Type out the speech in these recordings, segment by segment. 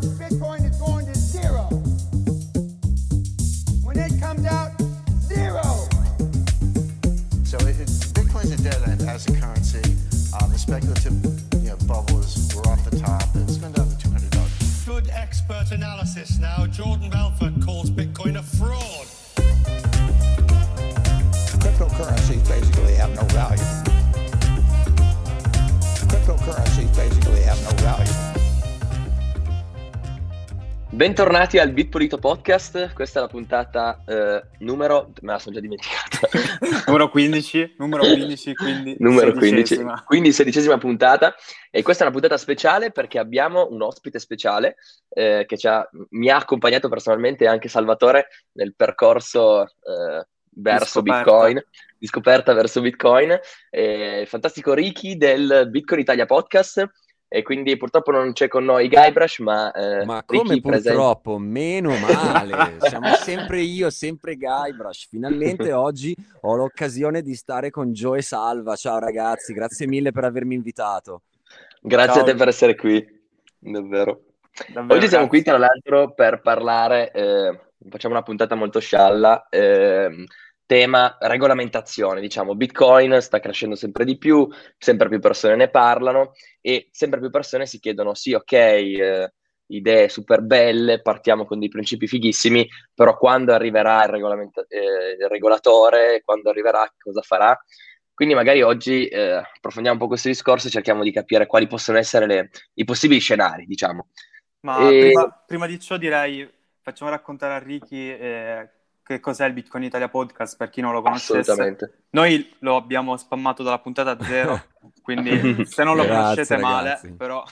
March, Bitcoin is going to zero. When it comes out, zero. So it, it, Bitcoin's a dead end as a currency. Um, the speculative you know, bubbles were off the top. It's been down to two hundred dollars. Good expert analysis now. Jordan Belfort Bentornati al Bitpolito Podcast, questa è la puntata eh, numero, me la sono già dimenticata. numero 15, numero 15, quindi numero 15, quindi sedicesima puntata. E questa è una puntata speciale perché abbiamo un ospite speciale eh, che ha, mi ha accompagnato personalmente anche Salvatore nel percorso eh, verso di Bitcoin, di scoperta verso Bitcoin, il fantastico Ricky del Bitcoin Italia Podcast e quindi purtroppo non c'è con noi Guybrush, ma... Eh, ma come Ricky purtroppo? Presente... Meno male, siamo sempre io, sempre Guybrush. Finalmente oggi ho l'occasione di stare con Joe Salva. Ciao ragazzi, grazie mille per avermi invitato. Grazie Ciao. a te per essere qui, davvero. davvero oggi siamo qui tra l'altro per parlare, eh, facciamo una puntata molto scialla, eh, tema regolamentazione, diciamo, Bitcoin sta crescendo sempre di più, sempre più persone ne parlano e sempre più persone si chiedono sì, ok, eh, idee super belle, partiamo con dei principi fighissimi, però quando arriverà il, regolamenta- eh, il regolatore, quando arriverà, cosa farà? Quindi magari oggi eh, approfondiamo un po' questo discorso e cerchiamo di capire quali possono essere le, i possibili scenari, diciamo. Ma e... prima, prima, di ciò direi, facciamo raccontare a Ricky eh, che cos'è il Bitcoin Italia Podcast per chi non lo conoscesse. Assolutamente. Noi lo abbiamo spammato dalla puntata zero, quindi se non lo Grazie, conoscete ragazzi. male, però...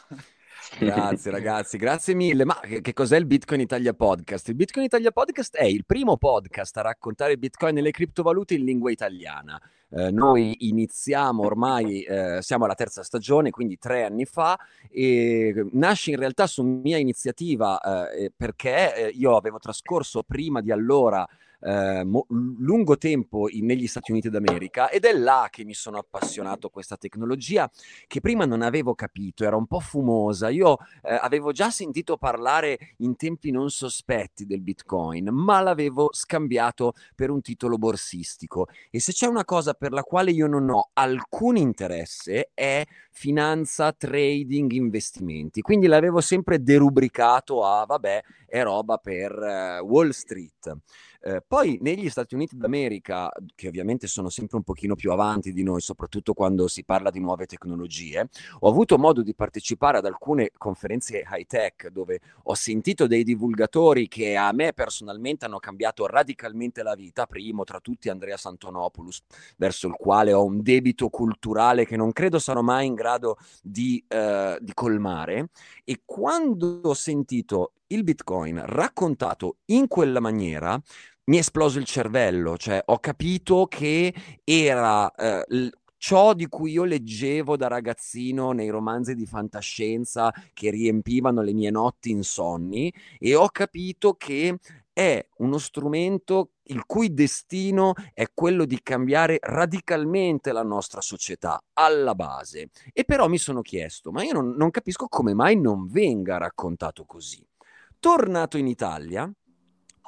Grazie ragazzi, grazie mille. Ma che, che, cos'è il Bitcoin Italia Podcast? Il Bitcoin Italia Podcast è il primo podcast a raccontare il Bitcoin e le criptovalute in lingua italiana. Eh, noi iniziamo ormai, eh, siamo alla terza stagione, quindi tre anni fa, e nasce in realtà su mia iniziativa eh, perché eh, io avevo trascorso prima di allora eh, mo- lungo tempo in, negli Stati Uniti d'America ed è là che mi sono appassionato a questa tecnologia che prima non avevo capito, era un po' fumosa. Io eh, avevo già sentito parlare in tempi non sospetti del Bitcoin, ma l'avevo scambiato per un titolo borsistico e se c'è una cosa per la quale io non ho alcun interesse è finanza, trading, investimenti. Quindi l'avevo sempre derubricato a vabbè, è roba per uh, Wall Street. Eh, poi negli Stati Uniti d'America, che ovviamente sono sempre un pochino più avanti di noi, soprattutto quando si parla di nuove tecnologie, ho avuto modo di partecipare ad alcune conferenze high tech dove ho sentito dei divulgatori che a me personalmente hanno cambiato radicalmente la vita. Primo tra tutti Andrea Santonopoulos, verso il quale ho un debito culturale che non credo sarò mai in grado di, eh, di colmare. E quando ho sentito il Bitcoin raccontato in quella maniera mi è esploso il cervello, cioè ho capito che era eh, l- ciò di cui io leggevo da ragazzino nei romanzi di fantascienza che riempivano le mie notti insonni e ho capito che è uno strumento il cui destino è quello di cambiare radicalmente la nostra società alla base. E però mi sono chiesto, ma io non, non capisco come mai non venga raccontato così. Tornato in Italia,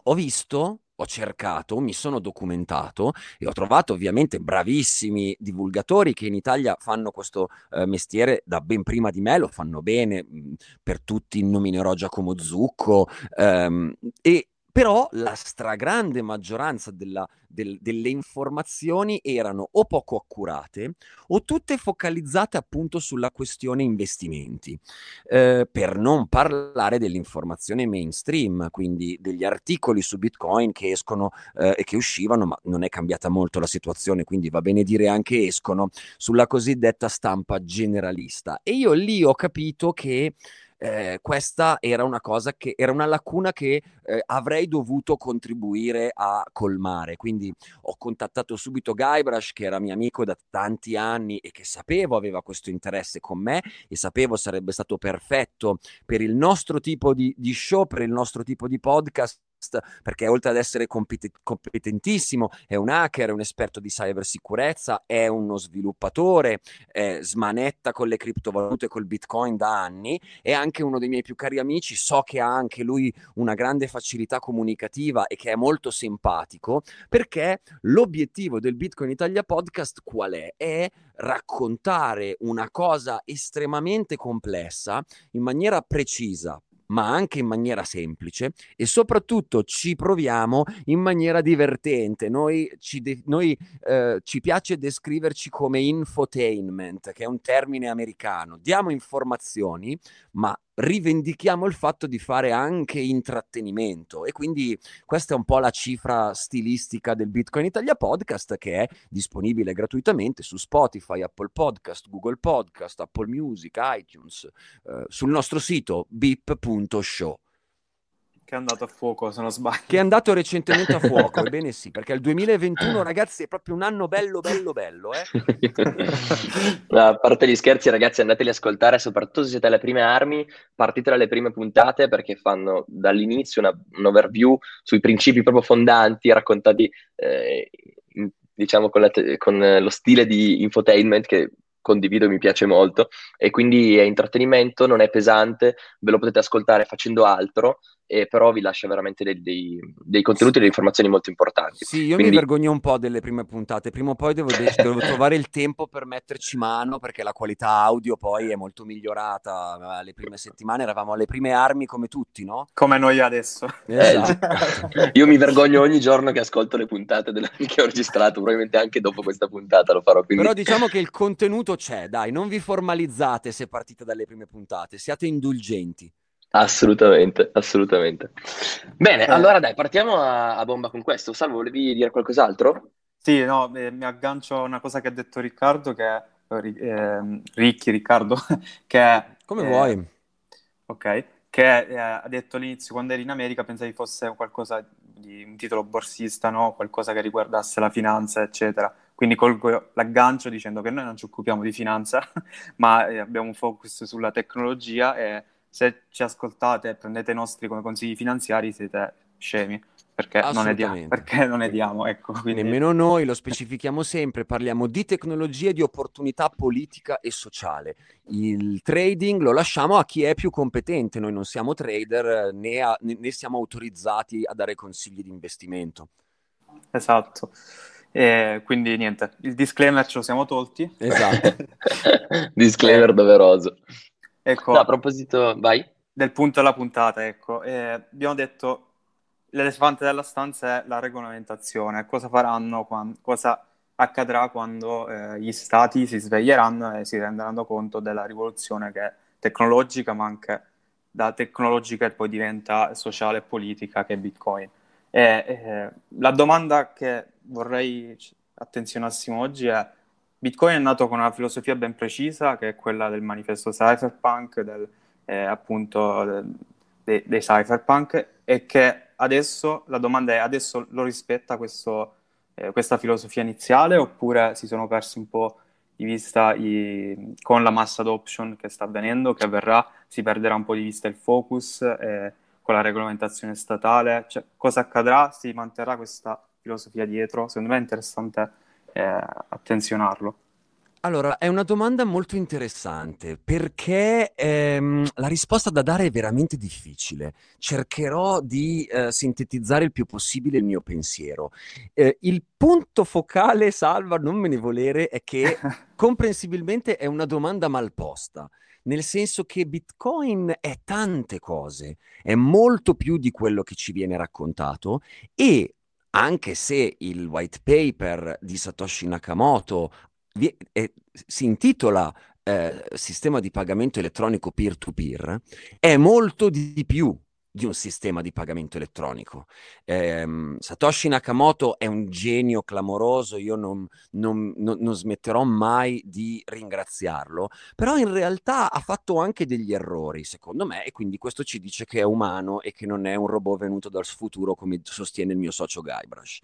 ho visto ho cercato, mi sono documentato e ho trovato ovviamente bravissimi divulgatori che in Italia fanno questo eh, mestiere da ben prima di me, lo fanno bene, mh, per tutti nominerò Giacomo Zucco ehm, e però la stragrande maggioranza della, del, delle informazioni erano o poco accurate o tutte focalizzate appunto sulla questione investimenti, eh, per non parlare dell'informazione mainstream, quindi degli articoli su Bitcoin che escono eh, e che uscivano, ma non è cambiata molto la situazione, quindi va bene dire anche escono, sulla cosiddetta stampa generalista. E io lì ho capito che eh, questa era una cosa che era una lacuna che eh, avrei dovuto contribuire a colmare. Quindi ho contattato subito Guybrush, che era mio amico da tanti anni e che sapevo aveva questo interesse con me e sapevo sarebbe stato perfetto per il nostro tipo di, di show, per il nostro tipo di podcast perché oltre ad essere compet- competentissimo, è un hacker, è un esperto di cybersicurezza, è uno sviluppatore, eh, smanetta con le criptovalute, col bitcoin da anni, è anche uno dei miei più cari amici, so che ha anche lui una grande facilità comunicativa e che è molto simpatico, perché l'obiettivo del Bitcoin Italia podcast qual è? È raccontare una cosa estremamente complessa in maniera precisa, ma anche in maniera semplice e soprattutto ci proviamo in maniera divertente. Noi ci, de- noi, eh, ci piace descriverci come infotainment, che è un termine americano. Diamo informazioni, ma rivendichiamo il fatto di fare anche intrattenimento e quindi questa è un po' la cifra stilistica del Bitcoin Italia Podcast che è disponibile gratuitamente su Spotify, Apple Podcast, Google Podcast, Apple Music, iTunes, eh, sul nostro sito bip.show. Che è andato a fuoco, se non sbaglio. Che è andato recentemente a fuoco, ebbene sì, perché il 2021, ragazzi, è proprio un anno bello, bello, bello, eh? no, a parte gli scherzi, ragazzi, andateli a ascoltare, soprattutto se siete alle prime armi, partite dalle prime puntate perché fanno dall'inizio una, un overview sui principi proprio fondanti, raccontati, eh, in, diciamo, con, la, con lo stile di infotainment che condivido e mi piace molto e quindi è intrattenimento, non è pesante, ve lo potete ascoltare facendo altro e però vi lascia veramente dei, dei, dei contenuti e delle informazioni molto importanti. Sì, io Quindi... mi vergogno un po' delle prime puntate, prima o poi devo, de- devo trovare il tempo per metterci mano perché la qualità audio poi è molto migliorata, le prime settimane eravamo alle prime armi come tutti, no? Come noi adesso. Esatto. io mi vergogno ogni giorno che ascolto le puntate della... che ho registrato, probabilmente anche dopo questa puntata lo farò. Quindi... Però diciamo che il contenuto c'è, dai, non vi formalizzate se partite dalle prime puntate, siate indulgenti. Assolutamente, assolutamente. Bene, eh. allora dai, partiamo a, a, bomba con questo. Salvo, volevi dire qualcos'altro? Sì, no, eh, mi aggancio a una cosa che ha detto Riccardo, che è, eh, Ricchi, Riccardo, che è... Come vuoi. Ok, che eh, ha detto all'inizio, quando eri in America, pensavi fosse qualcosa di un titolo borsista, no? Qualcosa che riguardasse la finanza, eccetera. Quindi colgo l'aggancio dicendo che noi non ci occupiamo di finanza, ma eh, abbiamo un focus sulla tecnologia e se ci ascoltate e prendete i nostri come consigli finanziari siete scemi. Perché non ne diamo, perché non ne diamo ecco, quindi... Nemmeno noi, lo specifichiamo sempre, parliamo di tecnologia, di opportunità politica e sociale. Il trading lo lasciamo a chi è più competente, noi non siamo trader né, a, né siamo autorizzati a dare consigli di investimento. Esatto. E quindi niente, il disclaimer ce lo siamo tolti. Esatto. disclaimer doveroso. Ecco, no, a proposito, vai. Del punto della puntata, ecco, eh, abbiamo detto l'elefante della stanza è la regolamentazione, cosa faranno, quando, cosa accadrà quando eh, gli stati si sveglieranno e si renderanno conto della rivoluzione che è tecnologica, ma anche da tecnologica e poi diventa sociale e politica che è Bitcoin. E, eh, la domanda che vorrei attenzionassimo oggi è Bitcoin è nato con una filosofia ben precisa, che è quella del manifesto cypherpunk, del, eh, appunto de, de, dei cypherpunk, e che adesso, la domanda è, adesso lo rispetta questo, eh, questa filosofia iniziale oppure si sono persi un po' di vista i, con la mass adoption che sta avvenendo, che avverrà, si perderà un po' di vista il focus eh, con la regolamentazione statale, cioè, cosa accadrà? Si manterrà questa filosofia dietro? Secondo me è interessante eh, attenzionarlo? Allora, è una domanda molto interessante perché ehm, la risposta da dare è veramente difficile. Cercherò di eh, sintetizzare il più possibile il mio pensiero. Eh, il punto focale, Salva, non me ne volere, è che comprensibilmente è una domanda mal posta, nel senso che Bitcoin è tante cose, è molto più di quello che ci viene raccontato e anche se il white paper di Satoshi Nakamoto vi- eh, si intitola eh, Sistema di pagamento elettronico peer-to-peer, è molto di più di un sistema di pagamento elettronico. Eh, Satoshi Nakamoto è un genio clamoroso, io non, non, non, non, smetterò mai di ringraziarlo, però in realtà ha fatto anche degli errori, secondo me, e quindi questo ci dice che è umano e che non è un robot venuto dal futuro, come sostiene il mio socio Guybrush.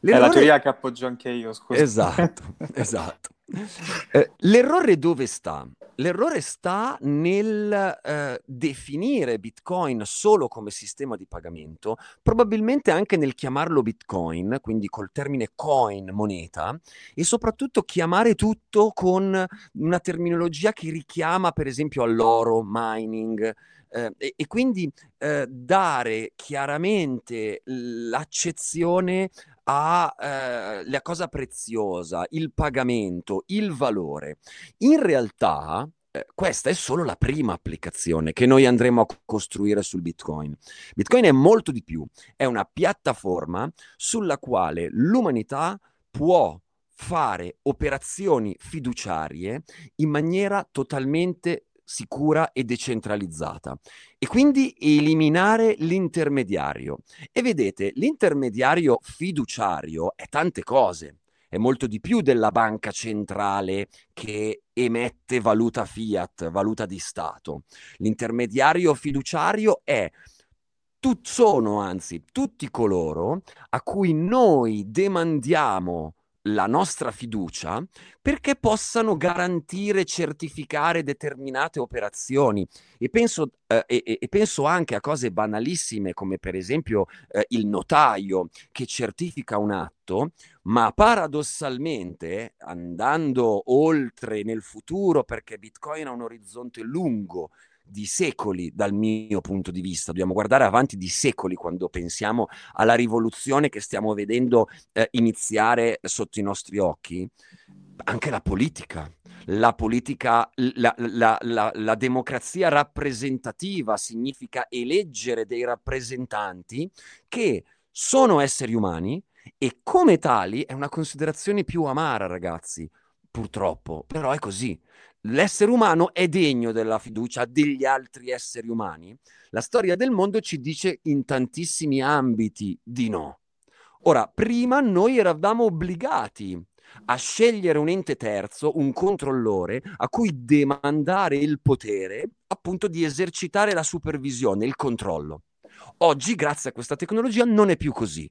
L'errore... È la teoria che appoggio anche io, scusa. Esatto, esatto. Eh, l'errore dove sta? L'errore sta nel eh, definire Bitcoin solo come sistema di pagamento, probabilmente anche nel chiamarlo Bitcoin, quindi col termine coin, moneta, e soprattutto chiamare tutto con una terminologia che richiama per esempio all'oro, mining, eh, e, e, quindi eh, dare chiaramente l'accezione alla eh, cosa preziosa, il pagamento, il valore. In realtà eh, questa è solo la prima applicazione che noi andremo a costruire sul Bitcoin. Bitcoin è molto di più, è una piattaforma sulla quale l'umanità può fare operazioni fiduciarie in maniera totalmente sicura e decentralizzata e quindi eliminare l'intermediario. E vedete, l'intermediario fiduciario è tante cose, è molto di più della banca centrale che emette valuta fiat, valuta di Stato. L'intermediario fiduciario è sono anzi tutti coloro a cui noi demandiamo la nostra fiducia perché possano garantire, certificare determinate operazioni. E penso, eh, e, e penso anche a cose banalissime come per esempio eh, il notaio che certifica un atto, ma paradossalmente andando oltre nel futuro perché Bitcoin ha un orizzonte lungo di secoli dal mio punto di vista, dobbiamo guardare avanti di secoli quando pensiamo alla rivoluzione che stiamo vedendo eh, iniziare sotto i nostri occhi, anche la politica. La politica, la, la, la, la democrazia rappresentativa significa eleggere dei rappresentanti che sono esseri umani e come tali è una considerazione più amara, ragazzi, purtroppo, però è così l'essere umano è degno della fiducia degli altri esseri umani? La storia del mondo ci dice in tantissimi ambiti di no. Ora, prima noi eravamo obbligati a scegliere un ente terzo, un controllore, a cui demandare il potere appunto di esercitare la supervisione, il controllo. Oggi, grazie a questa tecnologia, non è più così.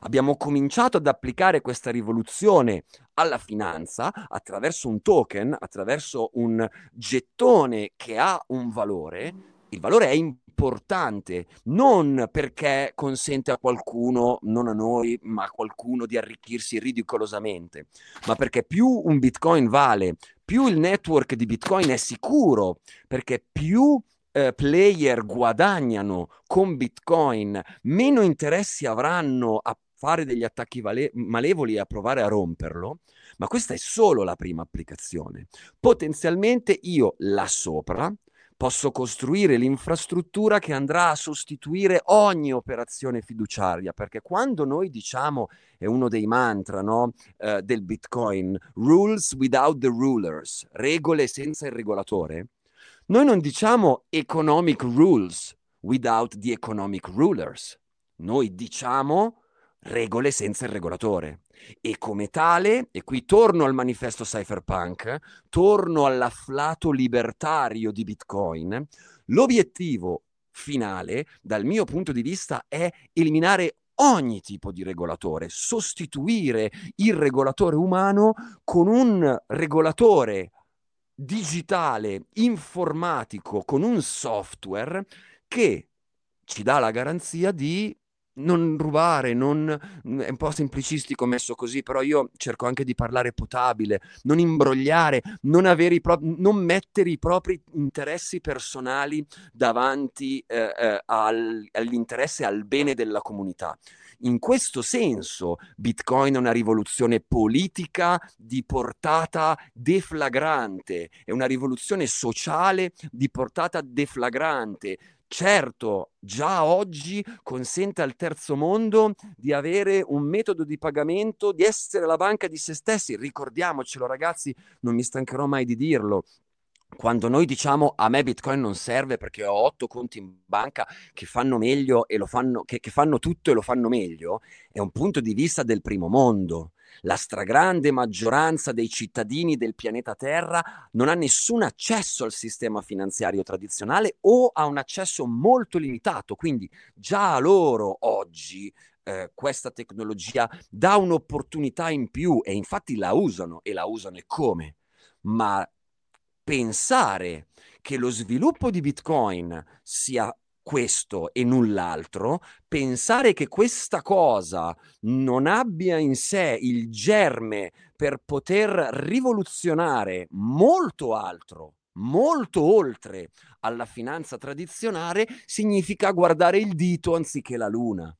Abbiamo cominciato ad applicare questa rivoluzione alla finanza attraverso un token, attraverso un gettone che ha un valore. Il valore è importante, non perché consente a qualcuno, non a noi, ma a qualcuno di arricchirsi ridicolosamente, ma perché più un bitcoin vale, più il network di bitcoin è sicuro, perché più eh, player guadagnano con Bitcoin, meno interessi avranno a fare degli attacchi vale- malevoli e a provare a romperlo, ma questa è solo la prima applicazione. Potenzialmente io là sopra posso costruire l'infrastruttura che andrà a sostituire ogni operazione fiduciaria, perché quando noi diciamo, è uno dei mantra no, uh, del Bitcoin, rules without the rulers, regole senza il regolatore, noi non diciamo economic rules without the economic rulers. Noi diciamo regole senza il regolatore. E come tale, e qui torno al manifesto cypherpunk, torno all'afflato libertario di Bitcoin, l'obiettivo finale, dal mio punto di vista, è eliminare ogni tipo di regolatore, sostituire il regolatore umano con un regolatore digitale, informatico, con un software che ci dà la garanzia di non rubare, non, è un po' semplicistico messo così, però io cerco anche di parlare potabile, non imbrogliare, non, pro- non mettere i propri interessi personali davanti eh, eh, al, all'interesse, al bene della comunità. In questo senso, Bitcoin è una rivoluzione politica di portata deflagrante, è una rivoluzione sociale di portata deflagrante. Certo, già oggi consente al terzo mondo di avere un metodo di pagamento, di essere la banca di se stessi. Ricordiamocelo, ragazzi, non mi stancherò mai di dirlo quando noi diciamo a me Bitcoin non serve perché ho otto conti in banca che fanno meglio e lo fanno, che, che fanno tutto e lo fanno meglio, è un punto di vista del primo mondo. La stragrande maggioranza dei cittadini del pianeta Terra non ha nessun accesso al sistema finanziario tradizionale o ha un accesso molto limitato. Quindi già a loro oggi eh, questa tecnologia dà un'opportunità in più e infatti la usano e la usano e come. Ma pensare che lo sviluppo di Bitcoin sia questo e null'altro, pensare che questa cosa non abbia in sé il germe per poter rivoluzionare molto altro, molto oltre alla finanza tradizionale, significa guardare il dito anziché la luna.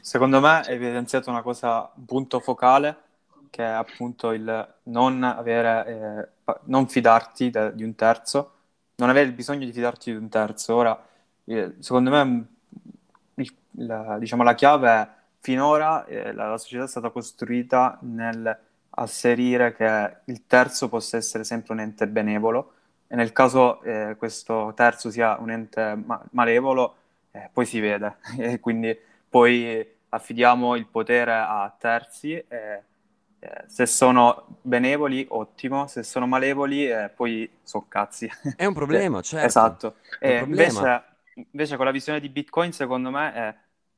Secondo me è evidenziato una cosa, un punto focale, che è appunto il non avere, eh, non fidarti de- di un terzo, non avere il bisogno di fidarti di un terzo. Ora, eh, secondo me, il, la, diciamo, la chiave è finora eh, la, la, società è stata costruita nel asserire che il terzo possa essere sempre un ente benevolo e nel caso eh, questo terzo sia un ente ma- malevolo, eh, poi si vede e quindi poi affidiamo il potere a terzi e eh, se sono benevoli, ottimo, se sono malevoli, eh, poi so cazzi. È un problema, certo. Esatto. E invece, invece, con la visione di Bitcoin, secondo me, è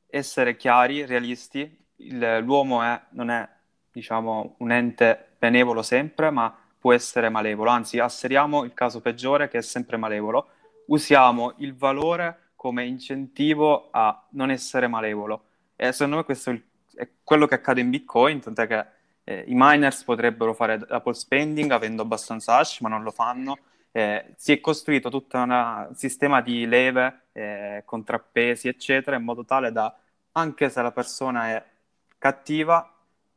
essere chiari, realisti. Il, l'uomo è, non è, diciamo, un ente benevolo sempre, ma può essere malevolo. Anzi, asseriamo il caso peggiore, che è sempre malevolo. Usiamo il valore come incentivo a non essere malevolo. E secondo me questo è quello che accade in Bitcoin, tant'è che eh, I miners potrebbero fare Apple spending avendo abbastanza hash, ma non lo fanno. Eh, si è costruito tutto un sistema di leve, eh, contrappesi, eccetera, in modo tale da, anche se la persona è cattiva,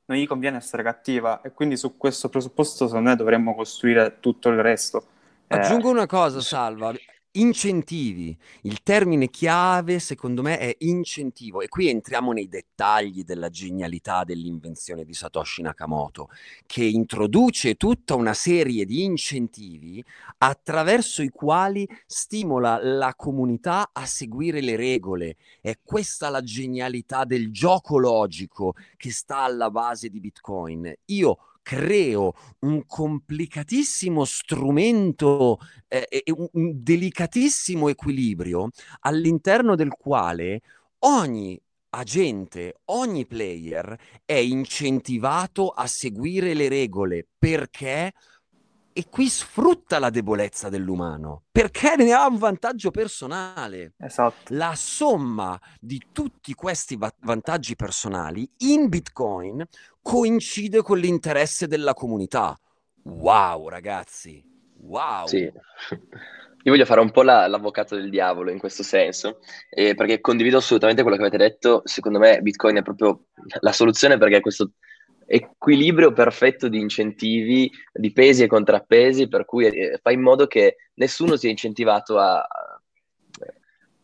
non gli conviene essere cattiva e quindi su questo presupposto secondo me dovremmo costruire tutto il resto. Aggiungo una cosa, Salva, Incentivi. Il termine chiave, secondo me, è incentivo. E qui entriamo nei dettagli della genialità dell'invenzione di Satoshi Nakamoto, che introduce tutta una serie di incentivi attraverso i quali stimola la comunità a seguire le regole. È questa la genialità del gioco logico che sta alla base di Bitcoin. Io creo un complicatissimo strumento eh, e un, un delicatissimo equilibrio all'interno del quale ogni agente, ogni player è incentivato a seguire le regole. Perché e qui sfrutta la debolezza dell'umano perché ne ha un vantaggio personale. Esatto. La somma di tutti questi va- vantaggi personali in Bitcoin coincide con l'interesse della comunità. Wow, ragazzi. Wow. Sì. Io voglio fare un po' la, l'avvocato del diavolo in questo senso, eh, perché condivido assolutamente quello che avete detto. Secondo me Bitcoin è proprio la soluzione perché questo equilibrio perfetto di incentivi, di pesi e contrappesi, per cui eh, fa in modo che nessuno sia incentivato a,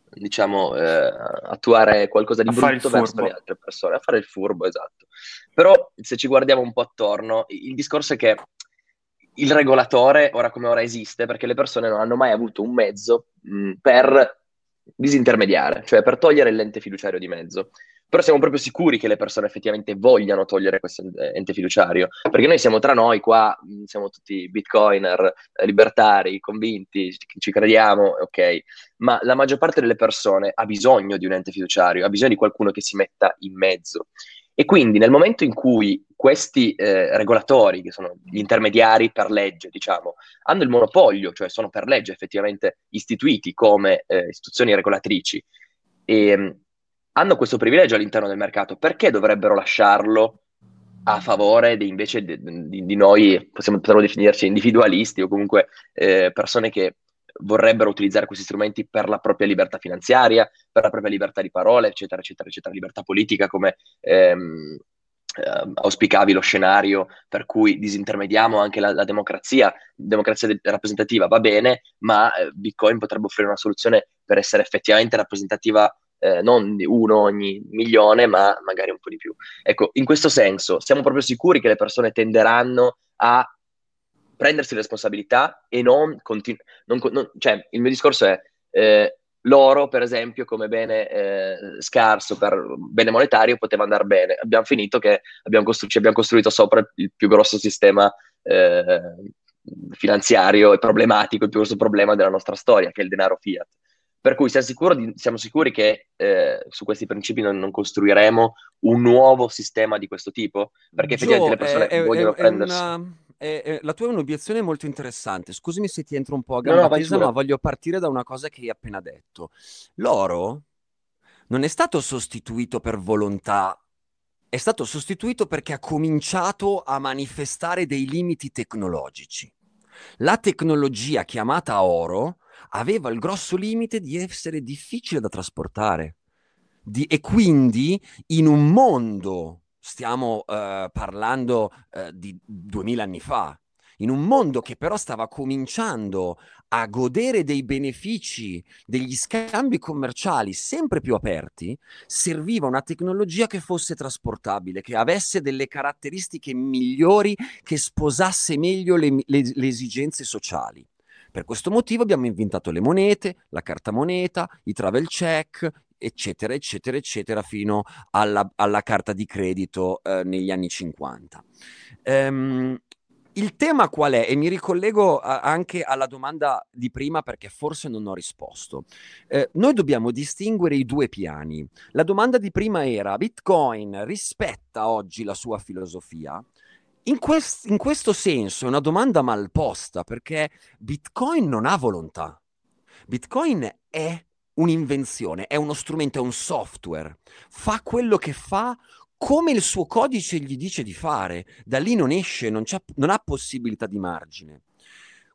diciamo, eh, attuare qualcosa di a brutto verso le altre persone, a fare il furbo, esatto. Però se ci guardiamo un po' attorno, il discorso è che il regolatore, ora come ora, esiste perché le persone non hanno mai avuto un mezzo mh, per disintermediare, cioè per togliere l'ente fiduciario di mezzo però siamo proprio sicuri che le persone effettivamente vogliano togliere questo ente fiduciario, perché noi siamo tra noi qua, siamo tutti bitcoiner, eh, libertari, convinti, ci crediamo, ok, ma la maggior parte delle persone ha bisogno di un ente fiduciario, ha bisogno di qualcuno che si metta in mezzo. E quindi nel momento in cui questi eh, regolatori, che sono gli intermediari per legge, diciamo, hanno il monopolio, cioè sono per legge effettivamente istituiti come eh, istituzioni regolatrici, e, ehm, hanno questo privilegio all'interno del mercato, perché dovrebbero lasciarlo a favore di, invece di, di, di noi, possiamo, potremmo definirci individualisti o comunque eh, persone che vorrebbero utilizzare questi strumenti per la propria libertà finanziaria, per la propria libertà di parole, eccetera, eccetera, eccetera, libertà politica, come ehm, eh, auspicavi lo scenario per cui disintermediamo anche la, la democrazia, democrazia de- rappresentativa va bene, ma eh, Bitcoin potrebbe offrire una soluzione per essere effettivamente rappresentativa eh, non uno ogni milione, ma magari un po' di più. Ecco, in questo senso, siamo proprio sicuri che le persone tenderanno a prendersi responsabilità e non continuare. Cioè, il mio discorso è eh, l'oro, per esempio, come bene eh, scarso per bene monetario, poteva andare bene. Abbiamo finito che abbiamo, costru- abbiamo costruito sopra il più grosso sistema eh, finanziario e problematico, il più grosso problema della nostra storia, che è il denaro fiat. Per cui siamo, di, siamo sicuri che eh, su questi principi non, non, costruiremo un nuovo sistema di questo tipo? Perché effettivamente le persone è, vogliono è, prendersi... È una, eh, eh, la tua è un'obiezione molto interessante. Scusami se ti entro un po' a No, gamba no, vai tesa, ma voglio partire da una cosa che hai appena detto. L'oro non è stato sostituito per volontà, è stato sostituito perché ha cominciato a manifestare dei limiti tecnologici. La tecnologia chiamata oro aveva il grosso limite di essere difficile da trasportare. Di- e quindi in un mondo, stiamo eh, parlando eh, di duemila anni fa, in un mondo che però stava cominciando a godere dei benefici degli scambi commerciali sempre più aperti, serviva una tecnologia che fosse trasportabile, che avesse delle caratteristiche migliori, che sposasse meglio le, le- le esigenze sociali. Per questo motivo abbiamo inventato le monete, la carta moneta, i travel check, eccetera, eccetera, eccetera, fino alla, alla carta di credito eh, negli anni 50. Ehm, il tema qual è? E mi ricollego a- anche alla domanda di prima perché forse non ho risposto. Eh, noi dobbiamo distinguere i due piani. La domanda di prima era: Bitcoin rispetta oggi la sua filosofia? In, quest- in questo senso è una domanda mal posta perché Bitcoin non ha volontà. Bitcoin è un'invenzione, è uno strumento, è un software. Fa quello che fa come il suo codice gli dice di fare. Da lì non esce, non, non ha possibilità di margine.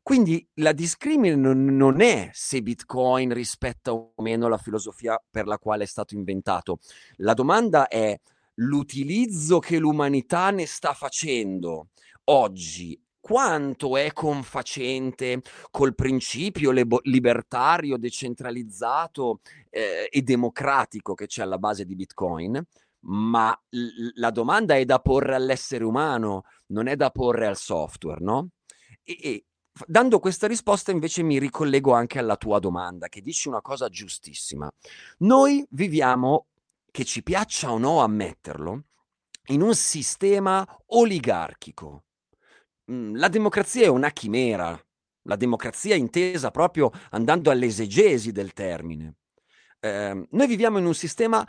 Quindi la discrimine non è se Bitcoin rispetta o meno la filosofia per la quale è stato inventato. La domanda è l'utilizzo che l'umanità ne sta facendo oggi. Quanto è confacente col principio lebo- libertario, decentralizzato eh, e democratico che c'è alla base di Bitcoin? Ma l- la domanda è da porre all'essere umano, non è da porre al software, no? E, e dando questa risposta invece mi ricollego anche alla tua domanda, che dici una cosa giustissima. Noi viviamo, che ci piaccia o no ammetterlo, in un sistema oligarchico. Mm, La democrazia è una chimera, la democrazia intesa proprio andando all'esegesi del termine. Ehm, noi viviamo in un sistema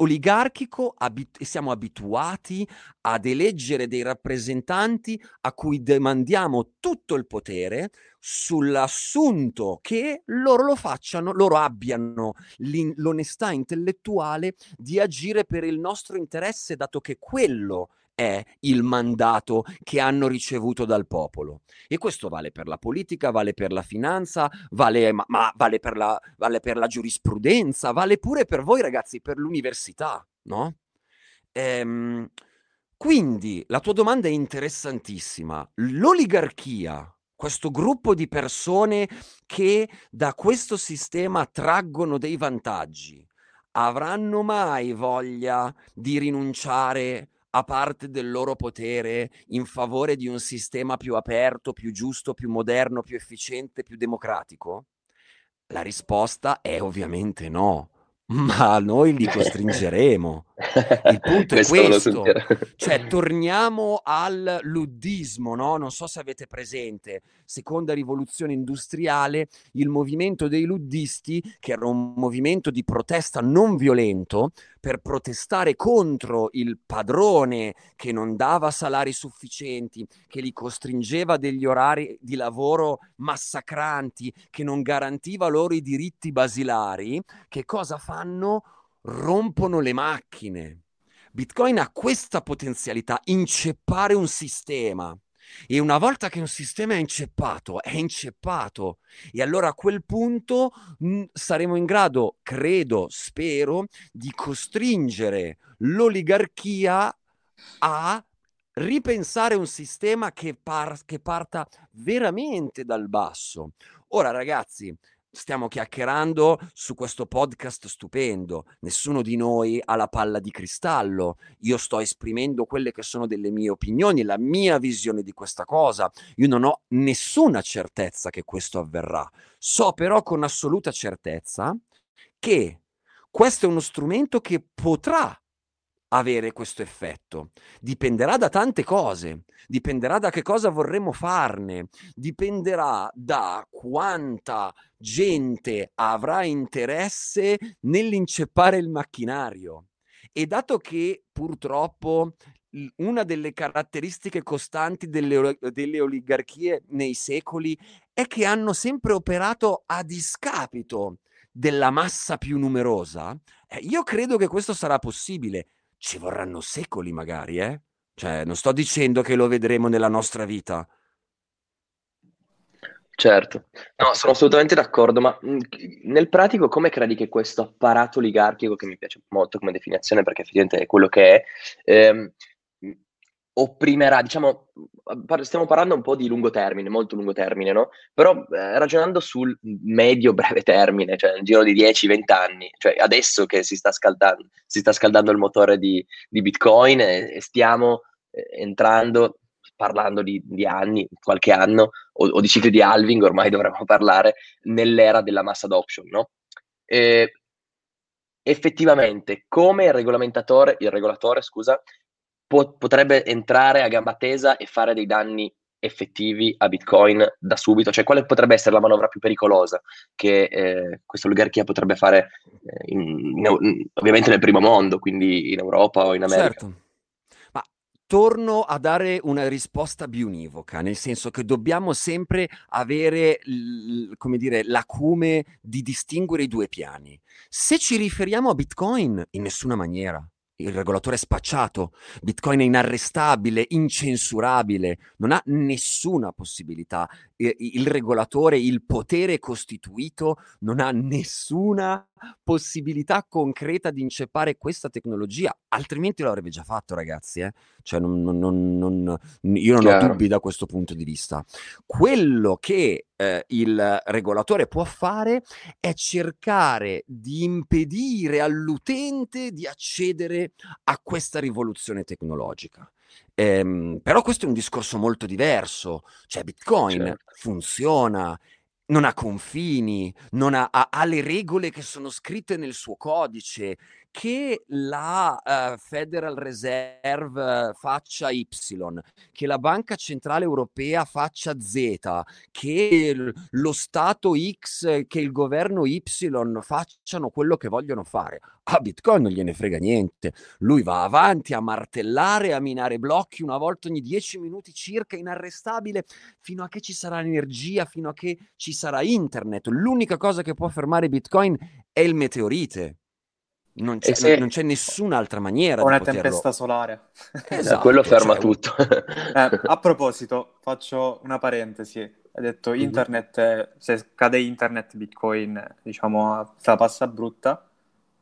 oligarchico abit- siamo abituati ad eleggere dei rappresentanti a cui demandiamo tutto il potere sull'assunto che loro lo facciano, loro abbiano l'onestà intellettuale di agire per il nostro interesse, dato che quello è il mandato che hanno ricevuto dal popolo. E questo vale per la politica, vale per la finanza, vale, ma, ma vale, per la, vale per la giurisprudenza, vale pure per voi ragazzi, per l'università, no? Ehm, quindi la tua domanda è interessantissima. L'oligarchia, questo gruppo di persone che da questo sistema traggono dei vantaggi, avranno mai voglia di rinunciare a parte del loro potere in favore di un sistema più aperto, più giusto, più moderno, più efficiente, più democratico? La risposta è ovviamente no, ma noi li costringeremo. Il punto è Questo. Cioè, torniamo al luddismo, no? Non so se avete presente, seconda rivoluzione industriale, il movimento dei luddisti, che era un movimento di protesta non violento, per protestare contro il padrone che non dava salari sufficienti, che li costringeva a degli orari di lavoro massacranti, che non garantiva loro i diritti basilari, che cosa fanno? Rompono le macchine. Bitcoin ha questa potenzialità, inceppare un sistema. E una volta che un sistema è inceppato, è inceppato. E allora a quel punto mh, saremo in grado, credo, spero, di costringere l'oligarchia a ripensare un sistema che, par- che parta veramente dal basso. Ora, ragazzi, stiamo chiacchierando su questo podcast stupendo. Nessuno di noi ha la palla di cristallo. Io sto esprimendo quelle che sono delle mie opinioni, la mia visione di questa cosa. Io non ho nessuna certezza che questo avverrà. So però con assoluta certezza che questo è uno strumento che potrà avere questo effetto. Dipenderà da tante cose, dipenderà da che cosa vorremmo farne, dipenderà da quanta gente avrà interesse nell'inceppare il macchinario. E dato che purtroppo una delle caratteristiche costanti delle, delle, oligarchie nei secoli è che hanno sempre operato a discapito della massa più numerosa, eh, io credo che questo sarà possibile. Ci vorranno secoli magari, eh? Cioè, non sto dicendo che lo vedremo nella nostra vita. Certo, no, sono assolutamente d'accordo, ma mh, nel pratico come credi che questo apparato oligarchico, che mi piace molto come definizione perché effettivamente è quello che è, ehm, opprimerà, diciamo, stiamo parlando un po' di lungo termine, molto lungo termine, no? Però eh, ragionando sul medio-breve termine, cioè nel giro di 10-20 anni, cioè adesso che si sta scaldando, si sta scaldando il motore di, di Bitcoin e, e stiamo eh, entrando, parlando di, di, anni, qualche anno, o, o, di cicli di halving, ormai dovremmo parlare, nell'era della mass adoption, no? E, effettivamente, come il regolamentatore, il regolatore, scusa, po- potrebbe entrare a gamba tesa e fare dei danni effettivi a Bitcoin da subito? Cioè, quale potrebbe essere la manovra più pericolosa che eh, questa oligarchia potrebbe fare eh, in, in, ovviamente nel primo mondo, quindi in Europa o in America? Certo. Ma torno a dare una risposta biunivoca, nel senso che dobbiamo sempre avere, l- come dire, l'acume di distinguere i due piani. Se ci riferiamo a Bitcoin, in nessuna maniera il regolatore è spacciato, Bitcoin è inarrestabile, incensurabile, non ha nessuna possibilità. Il regolatore, il potere costituito, non ha nessuna possibilità concreta di inceppare questa tecnologia, altrimenti lo avrebbe già fatto, ragazzi. Eh? Cioè, non, non, non, io non Chiaro. ho dubbi da questo punto di vista. Quello che eh, il regolatore può fare è cercare di impedire all'utente di accedere a questa rivoluzione tecnologica. Ehm, però questo è un discorso molto diverso, cioè Bitcoin certo. funziona, non ha confini, non ha, ha, ha, le regole che sono scritte nel suo codice, che la uh, Federal Reserve faccia Y, che la Banca Centrale Europea faccia Z, che lo Stato X, che il governo Y facciano quello che vogliono fare. A Bitcoin non gliene frega niente. Lui va avanti a martellare, a minare blocchi una volta ogni 10 minuti circa, inarrestabile, fino a che ci sarà energia, fino a che ci sarà internet. L'unica cosa che può fermare Bitcoin è il meteorite. Non c'è, se... non c'è, nessun'altra maniera. Una di poterlo... tempesta solare. Esatto, quello ferma cioè... tutto. eh, a proposito, faccio una parentesi. Hai detto mhm. internet, mm-hmm. se cade internet, bitcoin, diciamo, se la passa brutta.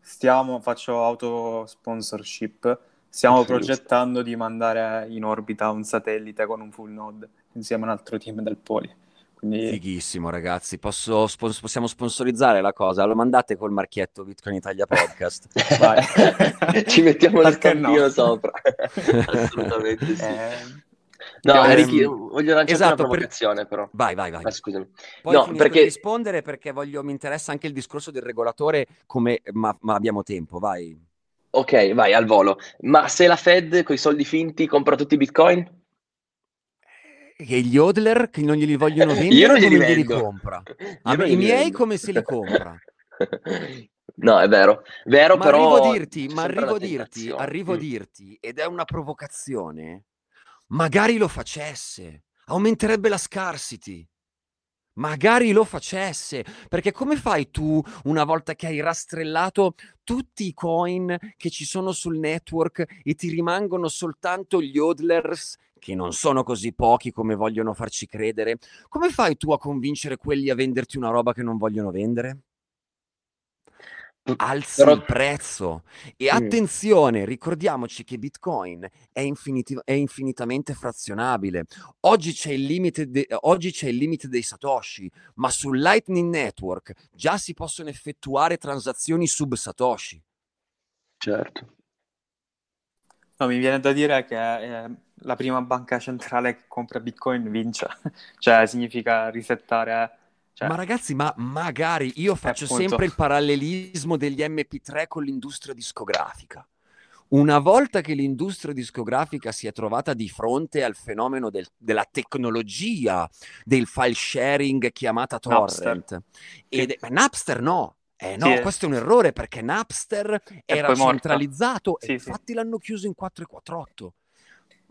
Stiamo, faccio auto-sponsorship. Stiamo progettando di mandare in orbita un satellite con un full node insieme a un altro team del Poli. Quindi... Fighissimo, ragazzi. Posso, spons- possiamo sponsorizzare la cosa? Lo mandate col marchietto Bitcoin Italia Podcast. Ci mettiamo il stampino no? sopra. Assolutamente sì. Eh... No, Ricky, voglio lanciare esatto, una provocazione per... però. Vai, vai, vai. Ah, scusami. Poi no, perché... rispondere perché voglio, mi interessa anche il discorso del regolatore, come... ma, ma abbiamo tempo, vai. Ok, vai al volo. Ma se la Fed con i soldi finti compra tutti i bitcoin? E gli hodler che non glieli vogliono vendere Io non glieli, glieli compra? A me, I miei vendo. come se li compra? No, è vero, vero ma però... Arrivo a dirti, ma arrivo a dirti, arrivo a mm. dirti, ed è una provocazione, magari lo facesse, aumenterebbe la scarsity. Magari lo facesse, perché come fai tu, una volta che hai rastrellato tutti i coin che ci sono sul network e ti rimangono soltanto gli hodlers che non sono così pochi come vogliono farci credere, come fai tu a convincere quelli a venderti una roba che non vogliono vendere? Alzi Però... il prezzo e attenzione, ricordiamoci che Bitcoin è, infiniti- è infinitamente frazionabile. Oggi c'è, de- oggi c'è, il limite dei Satoshi, ma sul Lightning Network già si possono effettuare transazioni sub Satoshi. Certo. No, mi viene da dire che eh, la prima banca centrale che compra Bitcoin vince, cioè significa risettare. Cioè... Ma ragazzi, ma magari io faccio appunto... sempre il parallelismo degli MP3 con l'industria discografica. Una volta che l'industria discografica si è trovata di fronte al fenomeno del, della tecnologia del file sharing chiamata torrent, Napster, ed, sì. Napster no, eh no, sì, questo è un errore perché Napster era centralizzato sì, e infatti l'hanno chiuso in 4.48.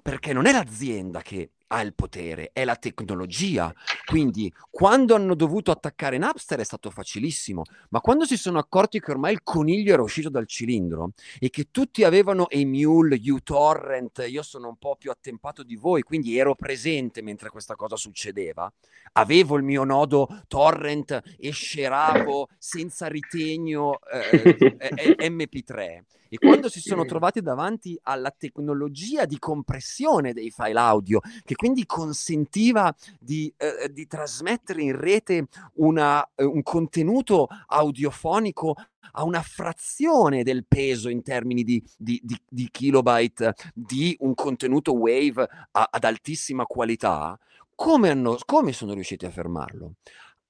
perché non è l'azienda che ha il potere, è la tecnologia. Quindi quando hanno dovuto attaccare Napster è stato facilissimo, ma quando si sono accorti che ormai il coniglio era uscito dal cilindro e che tutti avevano Emule, uTorrent, io sono un po' più attempato di voi, quindi ero presente mentre questa cosa succedeva, avevo il mio nodo torrent e sceravo senza ritegno eh, MP3 e quando si sono trovati davanti alla tecnologia di compressione dei file audio, che quindi consentiva di, eh, di trasmettere in rete una, eh, un contenuto audiofonico a una frazione del peso in termini di, di, di, di kilobyte di un contenuto wave a, ad altissima qualità, come, hanno, come sono riusciti a fermarlo?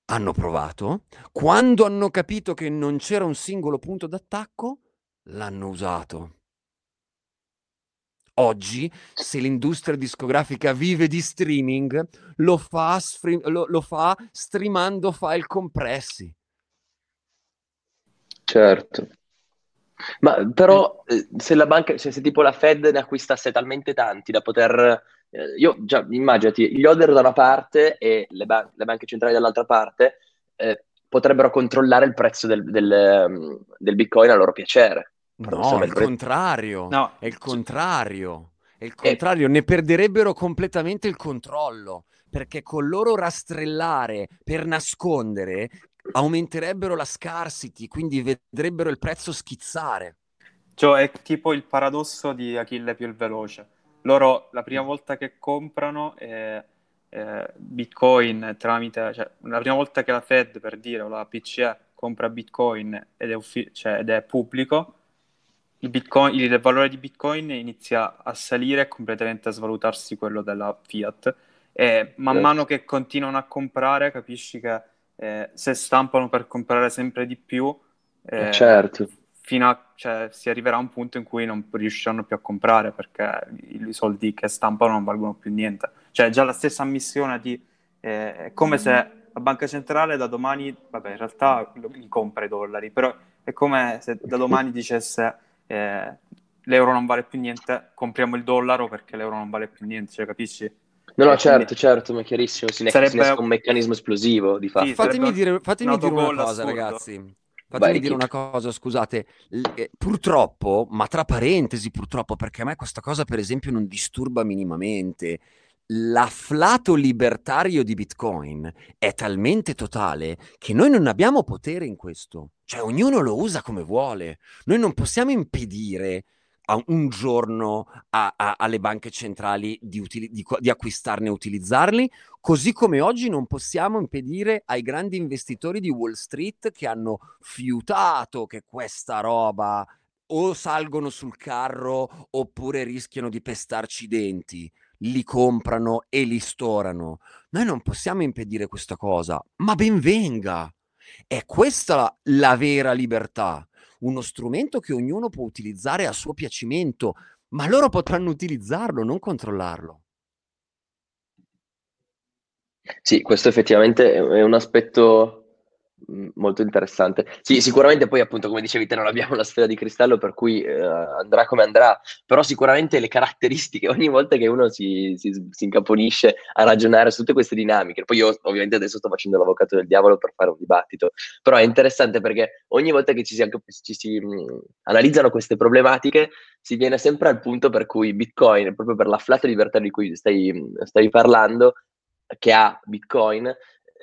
Hanno provato, quando hanno capito che non c'era un singolo punto d'attacco, l'hanno usato. Oggi, se l'industria discografica vive di streaming, lo fa, stream- lo, lo fa streamando file compressi. Certo. Ma però eh, se la banca, cioè, se tipo la Fed ne acquistasse talmente tanti da poter... Eh, io già, immaginati, gli order da una parte e le, ban- le banche centrali dall'altra parte eh, potrebbero controllare il prezzo del, del, um, del Bitcoin a loro piacere. No, è il contrario. No. È il contrario. È il eh. contrario. Ne perderebbero completamente il controllo. Perché con loro rastrellare per nascondere aumenterebbero la scarcity, quindi vedrebbero il prezzo schizzare. Cioè, è tipo il paradosso di Achille più il veloce. Loro la prima volta che comprano eh, eh, Bitcoin tramite, cioè, la prima volta che la Fed, per dire, o la BCE compra Bitcoin ed è, uffi- cioè, ed è pubblico, il, Bitcoin, il valore di Bitcoin inizia a salire e completamente a svalutarsi quello della Fiat. E man mano che continuano a comprare, capisci che eh, se stampano per comprare sempre di più, eh, certo. fino a, cioè, si arriverà a un punto in cui non riusciranno più a comprare perché i, i soldi che stampano non valgono più niente. Cioè, già la stessa ammissione di eh, è come se la banca centrale da domani, vabbè, in realtà li compra i dollari, però è come se da domani dicesse eh, l'euro non vale più niente, compriamo il dollaro perché l'euro non vale più niente, cioè, capisci? No, no, certo, quindi... certo, ma è chiarissimo, si sarebbe un meccanismo esplosivo di fatto. Sì, fatemi dire, fatemi dire una cosa, assurdo. ragazzi. Fatemi Vai, dire una cosa, scusate, eh, purtroppo, ma tra parentesi purtroppo, perché a me questa cosa per esempio non disturba minimamente, l'afflato libertario di Bitcoin è talmente totale che noi non abbiamo potere in questo. Cioè, ognuno lo usa come vuole. Noi non possiamo impedire un giorno a, a, alle banche centrali di, utili- di, di, acquistarne e utilizzarli, così come oggi non possiamo impedire ai grandi investitori di Wall Street che hanno fiutato che questa roba o salgono sul carro oppure rischiano di pestarci i denti li comprano e li storano. Noi non possiamo impedire questa cosa, ma ben venga. È questa la vera libertà, uno strumento che ognuno può utilizzare a suo piacimento, ma loro potranno utilizzarlo, non controllarlo. Sì, questo effettivamente è un aspetto molto interessante. Sì, sicuramente poi appunto come dicevi te non abbiamo la sfera di cristallo per cui eh, andrà come andrà, però sicuramente le caratteristiche ogni volta che uno si, si, si, incaponisce a ragionare su tutte queste dinamiche, poi io ovviamente adesso sto facendo l'avvocato del diavolo per fare un dibattito, però è interessante perché ogni volta che ci si, ci si mh, mm, analizzano queste problematiche si viene sempre al punto per cui Bitcoin, proprio per l'afflato libertà di cui stai, stai parlando, che ha Bitcoin,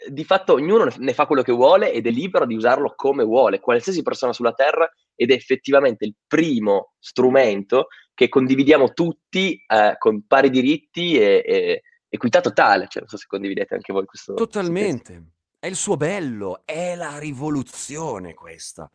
di fatto ognuno ne fa quello che vuole ed è libero di usarlo come vuole, qualsiasi persona sulla Terra, ed è effettivamente il primo strumento che condividiamo tutti eh, con pari diritti e, e equità totale. Cioè, non so se condividete anche voi questo. Totalmente. È il suo bello, è la rivoluzione questa.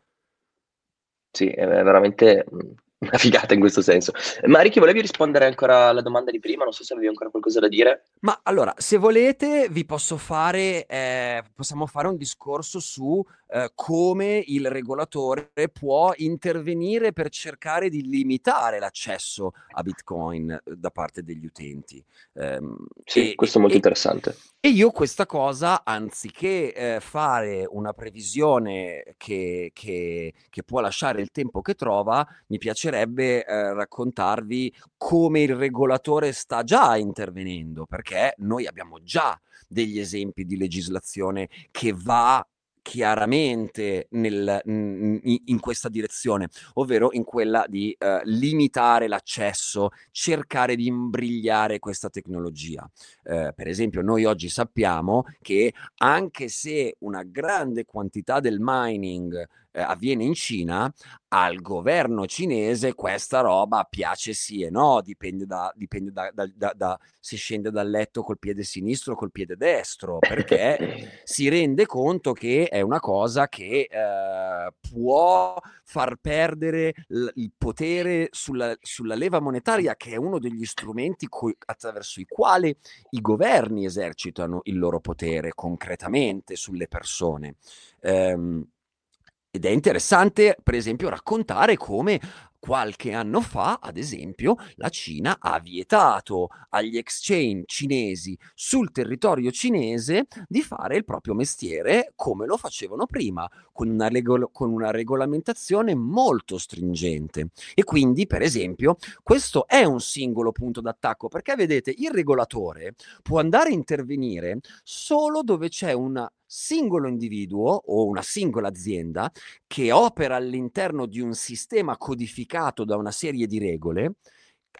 Sì, è veramente mm, una figata in questo senso. Ma Ricky, volevi rispondere ancora alla domanda di prima? Non so se avevi ancora qualcosa da dire. Ma allora, se volete, vi posso fare, eh, possiamo fare un discorso su eh, come il regolatore può intervenire per cercare di limitare l'accesso a Bitcoin eh, da parte degli utenti. Um, sì, e, questo è molto e, interessante. E io questa cosa, anziché eh, fare una previsione che, che, che può lasciare il tempo che trova, mi piacerebbe piacerebbe eh, raccontarvi come il regolatore sta già intervenendo, perché noi abbiamo già degli esempi di legislazione che va chiaramente nel, in questa direzione, ovvero in quella di eh, limitare l'accesso, cercare di imbrigliare questa tecnologia. Eh, per esempio, noi oggi sappiamo che anche se una grande quantità del mining eh, avviene in Cina, al governo cinese questa roba piace sì e no, dipende da, dipende da, da, da, se scende dal letto col piede sinistro o col piede destro, perché si rende conto che è una cosa che eh, può far perdere l- il potere sulla, sulla, leva monetaria, che è uno degli strumenti co- attraverso i quali i governi esercitano il loro potere concretamente sulle persone. Um, ed è interessante, per esempio, raccontare come qualche anno fa, ad esempio, la Cina ha vietato agli exchange cinesi sul territorio cinese di fare il proprio mestiere come lo facevano prima, con una, regol- con una regolamentazione molto stringente. E quindi, per esempio, questo è un singolo punto d'attacco, perché vedete, il regolatore può andare a intervenire solo dove c'è una singolo individuo o una singola azienda che opera all'interno di un sistema codificato da una serie di regole,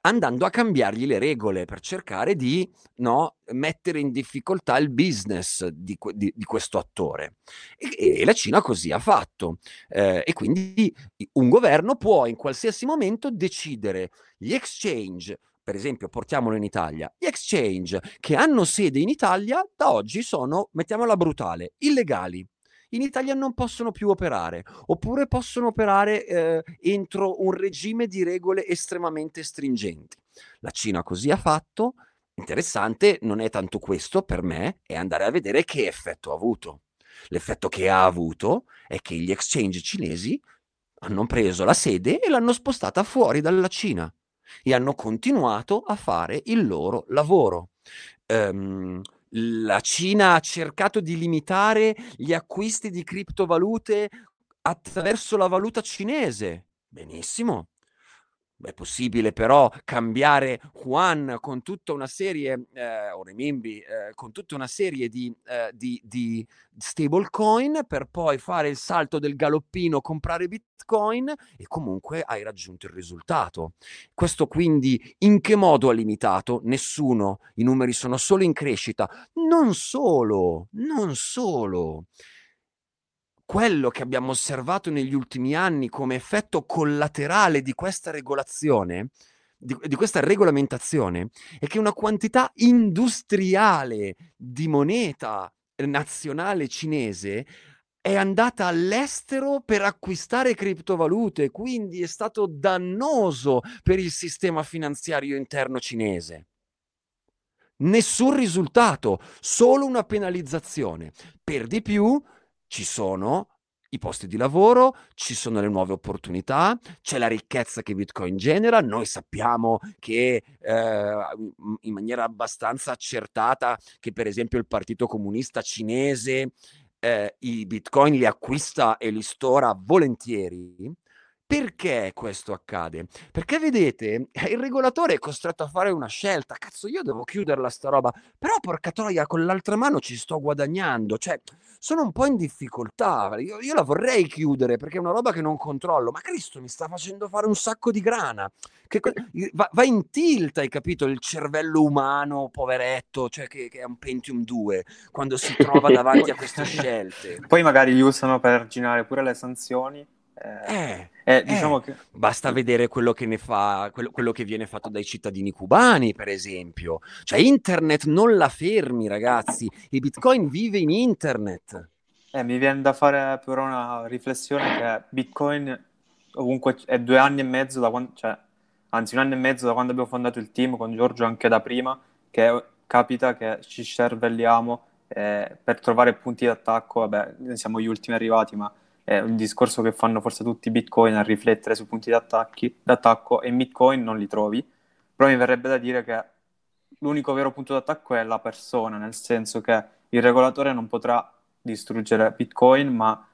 andando a cambiargli le regole per cercare di no, mettere in difficoltà il business di, di, di questo attore. E, e, la Cina così ha fatto. Eh, e quindi un governo può in qualsiasi momento decidere gli exchange per esempio, portiamolo in Italia, gli exchange che hanno sede in Italia da oggi sono, mettiamola brutale, illegali. In Italia non possono più operare, oppure possono operare eh, entro un regime di regole estremamente stringenti. La Cina così ha fatto. Interessante non è tanto questo per me, è andare a vedere che effetto ha avuto. L'effetto che ha avuto è che gli exchange cinesi hanno preso la sede e l'hanno spostata fuori dalla Cina e hanno continuato a fare il loro lavoro. Um, la Cina ha cercato di limitare gli acquisti di criptovalute attraverso la valuta cinese. Benissimo, è possibile però cambiare Juan con tutta una serie, eh, o Remimbi, eh, con tutta una serie di, eh, di, di stablecoin per poi fare il salto del galoppino, comprare Bitcoin e comunque hai raggiunto il risultato. Questo quindi in che modo ha limitato? Nessuno, i numeri sono solo in crescita. Non solo, non solo quello che abbiamo osservato negli ultimi anni come effetto collaterale di questa regolazione, di, di, questa regolamentazione, è che una quantità industriale di moneta nazionale cinese è andata all'estero per acquistare criptovalute, quindi è stato dannoso per il sistema finanziario interno cinese. Nessun risultato, solo una penalizzazione. Per di più, ci sono i posti di lavoro, ci sono le nuove opportunità, c'è la ricchezza che Bitcoin genera. Noi sappiamo che eh, in maniera abbastanza accertata che per esempio il Partito Comunista Cinese eh, i Bitcoin li acquista e li stora volentieri. Perché questo accade? Perché vedete, il regolatore è costretto a fare una scelta. Cazzo, io devo chiuderla sta roba, però porca troia, con l'altra mano ci sto guadagnando. Cioè, sono un po' in difficoltà. Io, io la vorrei chiudere perché è una roba che non controllo. Ma Cristo mi sta facendo fare un sacco di grana. Che, va, va, in tilt, hai capito? Il cervello umano, poveretto, cioè che, che è un Pentium 2, quando si trova davanti a queste scelte. Poi magari li usano per girare pure le sanzioni eh, eh, diciamo che... Basta vedere quello che ne fa, quello, quello, che viene fatto dai cittadini cubani, per esempio. Cioè, internet non la fermi, ragazzi. Il Bitcoin vive in internet. Eh, mi viene da fare però una riflessione che Bitcoin comunque è due anni e mezzo da quando, cioè, anzi un anno e mezzo da quando abbiamo fondato il team con Giorgio anche da prima, che capita che ci cervelliamo eh, per trovare punti d'attacco, vabbè, siamo gli ultimi arrivati, ma è un discorso che fanno forse tutti i bitcoin a riflettere sui punti d'attacco e in bitcoin non li trovi, però mi verrebbe da dire che l'unico vero punto d'attacco è la persona, nel senso che il regolatore non potrà distruggere bitcoin, ma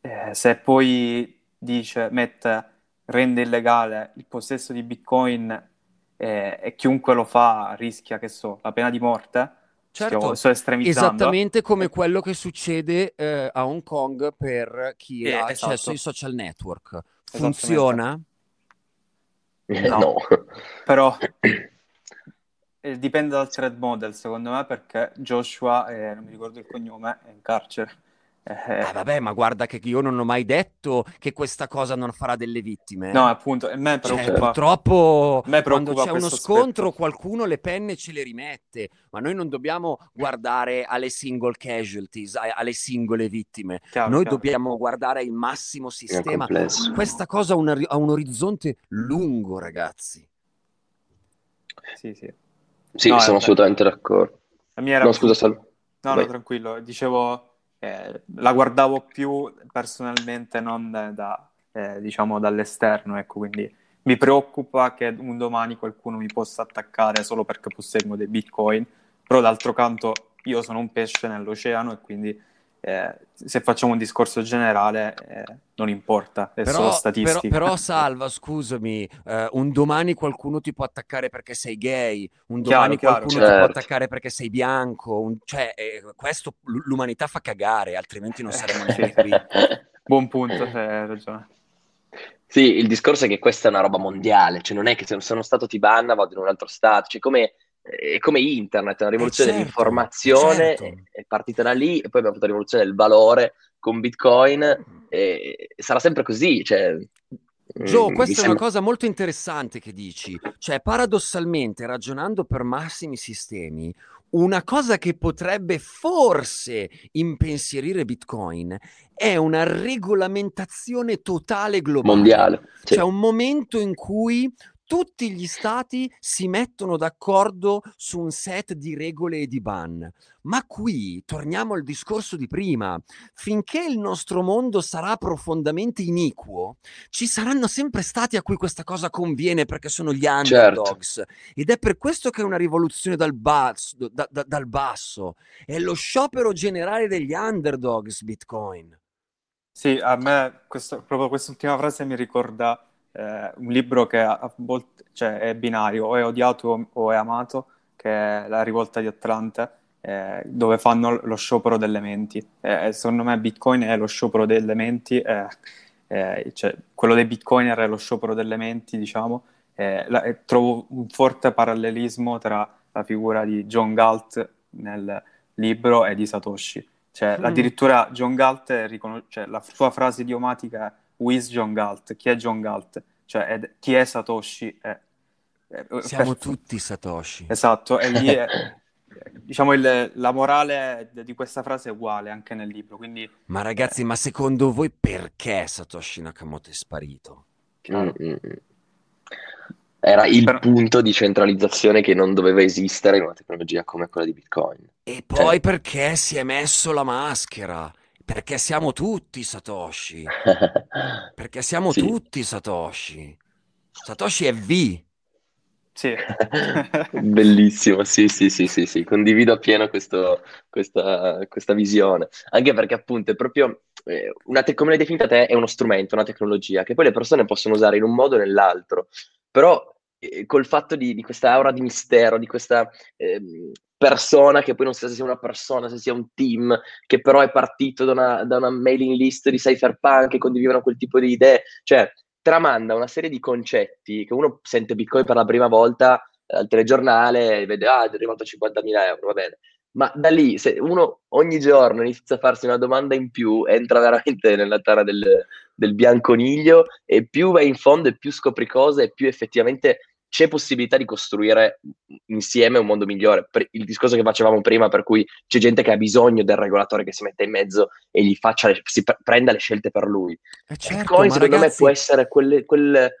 eh, se poi dice, mette rende illegale il possesso di Bitcoin eh, e chiunque lo fa rischia, che so, la pena di morte. Certo, Stiamo- sto estremizzando. esattamente come quello che succede eh, a Hong Kong per chi Eh, ha esatto. accesso ai social network. Funziona? No. No. Però eh, dipende dal thread model, secondo me, perché Joshua, eh, non mi ricordo il cognome, è in carcere. Eh, Ah, vabbè, ma guarda che io non ho mai detto che questa cosa non farà delle vittime. no, appunto, a me Cioè, preoccupa. purtroppo A me quando preoccupa c'è uno scontro aspetto. qualcuno le penne ce le rimette, ma noi non dobbiamo guardare alle single casualties, alle singole vittime, Chiaro, noi chiaro. dobbiamo guardare il massimo sistema. Questa cosa ha un, ha un orizzonte lungo, ragazzi. Sì, sì. Sì, No, sono eh, assolutamente d'accordo. La mia era No, scusa, Salvo. No, no, Vai. tranquillo. Dicevo, eh, la guardavo più personalmente, non da, eh, diciamo, dall'esterno, ecco, quindi mi preoccupa che un domani qualcuno mi possa attaccare solo perché posseggo dei bitcoin, però d'altro canto io sono un pesce nell'oceano e quindi eh, se facciamo un discorso generale eh, non importa, è solo Però, statistica. però- però, Salva, scusami, eh, un domani qualcuno ti può attaccare perché sei gay, un Chiaro, domani chiaro, qualcuno ti può certo. attaccare perché sei bianco, un- cioè, eh, questo l- l'umanità fa cagare, altrimenti non saremmo neanche qui. Buon punto, hai ragione. Sì, il discorso è che questa è una roba mondiale, cioè non è che se sono stato Tibanna vado in un altro stato, cioè come, è come internet, è una rivoluzione certo, dell'informazione, certo. è, partita da lì e poi abbiamo fatto la rivoluzione del valore con Bitcoin e sarà sempre così, cioè... Joe, mm, questa è una cosa molto interessante che dici, cioè paradossalmente ragionando per massimi sistemi, una cosa che potrebbe forse impensierire Bitcoin è una regolamentazione totale globale. mondiale. sì. C'è un momento in cui tutti gli stati si mettono d'accordo su un set di regole e di ban. Ma qui torniamo al discorso di prima. Finché il nostro mondo sarà profondamente iniquo, ci saranno sempre stati a cui questa cosa conviene perché sono gli Certo. underdogs. Ed è per questo che è una rivoluzione dal basso, da- da- dal basso. È lo sciopero generale degli underdogs, Bitcoin. Sì, a me questo- proprio quest'ultima frase mi ricorda eh, un libro che a volte, cioè, è binario, o è odiato o- è amato, che è La rivolta di Atlante, eh, dove fanno lo sciopero delle menti. Eh, secondo me Bitcoin è lo sciopero delle menti, cioè, quello dei Bitcoiner è lo sciopero delle menti, diciamo. La- trovo un forte parallelismo tra la figura di John Galt nel libro e di Satoshi. Cioè, Mm. addirittura John Galt, riconos- cioè, la sua frase idiomatica è Who is John Galt? Chi è John Galt? Cioè, ed- chi è Satoshi? È- è- Siamo per- tutti Satoshi. Esatto, e lì è, diciamo il- la morale di questa frase è uguale anche nel libro, quindi Ma ragazzi, ma secondo voi perché Satoshi Nakamoto è sparito? Mm, mm, mm. Era il Però- punto di centralizzazione che non doveva esistere in una tecnologia come quella di Bitcoin. E poi perché si è messo la maschera? Perché siamo tutti Satoshi. Perché siamo Sì. tutti Satoshi. Satoshi è V. sì. Bellissimo, sì, sì, sì, sì, sì, condivido appieno questo- questa, questa visione, anche perché appunto è proprio, eh, una te- come l'hai definita te, è uno strumento, una tecnologia che poi le persone possono usare in un modo o nell'altro, però eh, col fatto di, di questa aura di mistero, di questa ehm, persona che poi non sa se sia una persona, se sia un team, che però è partito da una, da una mailing list di cypherpunk che condividono quel tipo di idee, cioè tramanda una serie di concetti che uno sente Bitcoin per la prima volta eh, al telegiornale e vede, ah, è arrivato a 50.000 euro, va bene. Ma da lì, se uno ogni giorno inizia a farsi una domanda in più, entra veramente nella terra del, del bianconiglio e più vai in fondo e più scopri cose e più effettivamente c'è possibilità di costruire insieme un mondo migliore. Il discorso che facevamo prima, per cui c'è gente che ha bisogno del regolatore che si metta in mezzo e gli faccia le- si pre- prenda le scelte per lui. E certo, Bitcoin, secondo ragazzi, me, può essere quelle- quel,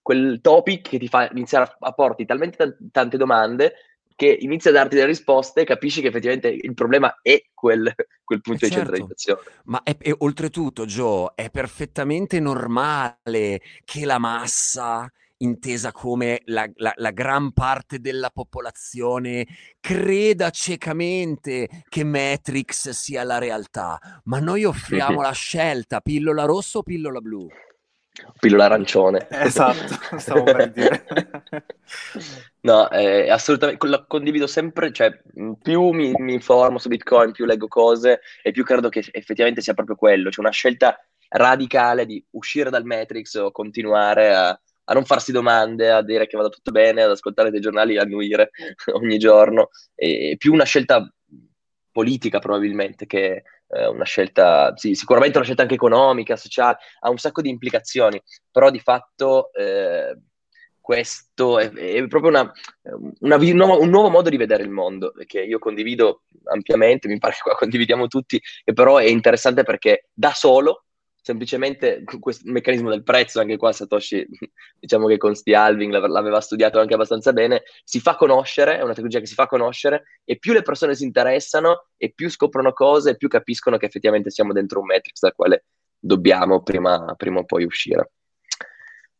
quel topic che ti fa iniziare a, porti talmente tan- tante domande che inizia a darti delle risposte e capisci che effettivamente il problema è quel, quel punto Eh, di certo. centralizzazione. Ma è, e oltretutto, Joe, è perfettamente normale che la massa, intesa come la, la- la gran parte della popolazione, creda ciecamente che Matrix sia la realtà. Ma noi offriamo la scelta, pillola rossa o pillola blu? Pillola arancione. Esatto, stavo per dire. no, eh, assolutamente, condivido sempre, cioè più mi, mi, informo su Bitcoin, più leggo cose e più credo che effettivamente sia proprio quello, c'è cioè una scelta radicale di uscire dal Matrix o continuare a, a, non farsi domande, a dire che vada tutto bene, ad ascoltare dei giornali, a annuire ogni giorno, e più una scelta politica probabilmente che eh, una scelta, sì, sicuramente una scelta anche economica, sociale, ha un sacco di implicazioni, però di fatto eh, questo è, è, proprio una, una, un, nuovo, un, nuovo, modo di vedere il mondo, che io condivido ampiamente, mi pare che qua condividiamo tutti, che però è interessante perché da solo semplicemente questo meccanismo del prezzo, anche qua Satoshi, diciamo che con Steve Alving l'aveva studiato anche abbastanza bene, si fa conoscere, è una tecnologia che si fa conoscere e più le persone si interessano e più scoprono cose e più capiscono che effettivamente siamo dentro un matrix dal quale dobbiamo prima, prima o poi uscire.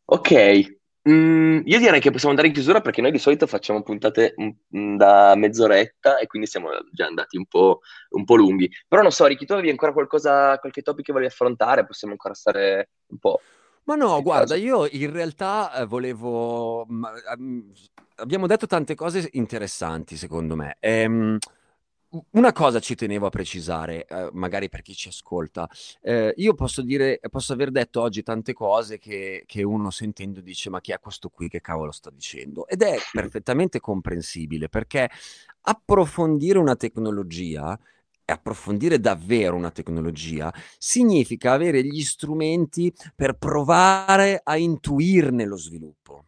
Ok, Mm, io direi che possiamo andare in chiusura perché noi di solito facciamo puntate mm, da mezz'oretta e quindi siamo già andati un po', un po', lunghi. Però non so, Ricky, tu avevi ancora qualcosa, qualche topic che volevi affrontare? Possiamo ancora stare un po'. Ma no, guarda, io in realtà eh, volevo... Ehm, abbiamo detto tante cose interessanti, secondo me. Ehm, una cosa ci tenevo a precisare, eh, magari per chi ci ascolta. Eh, io posso dire, posso aver detto oggi tante cose che, che, uno sentendo dice: Ma chi è questo qui? Che cavolo sta dicendo? Ed è perfettamente comprensibile perché approfondire una tecnologia e approfondire davvero una tecnologia significa avere gli strumenti per provare a intuirne lo sviluppo.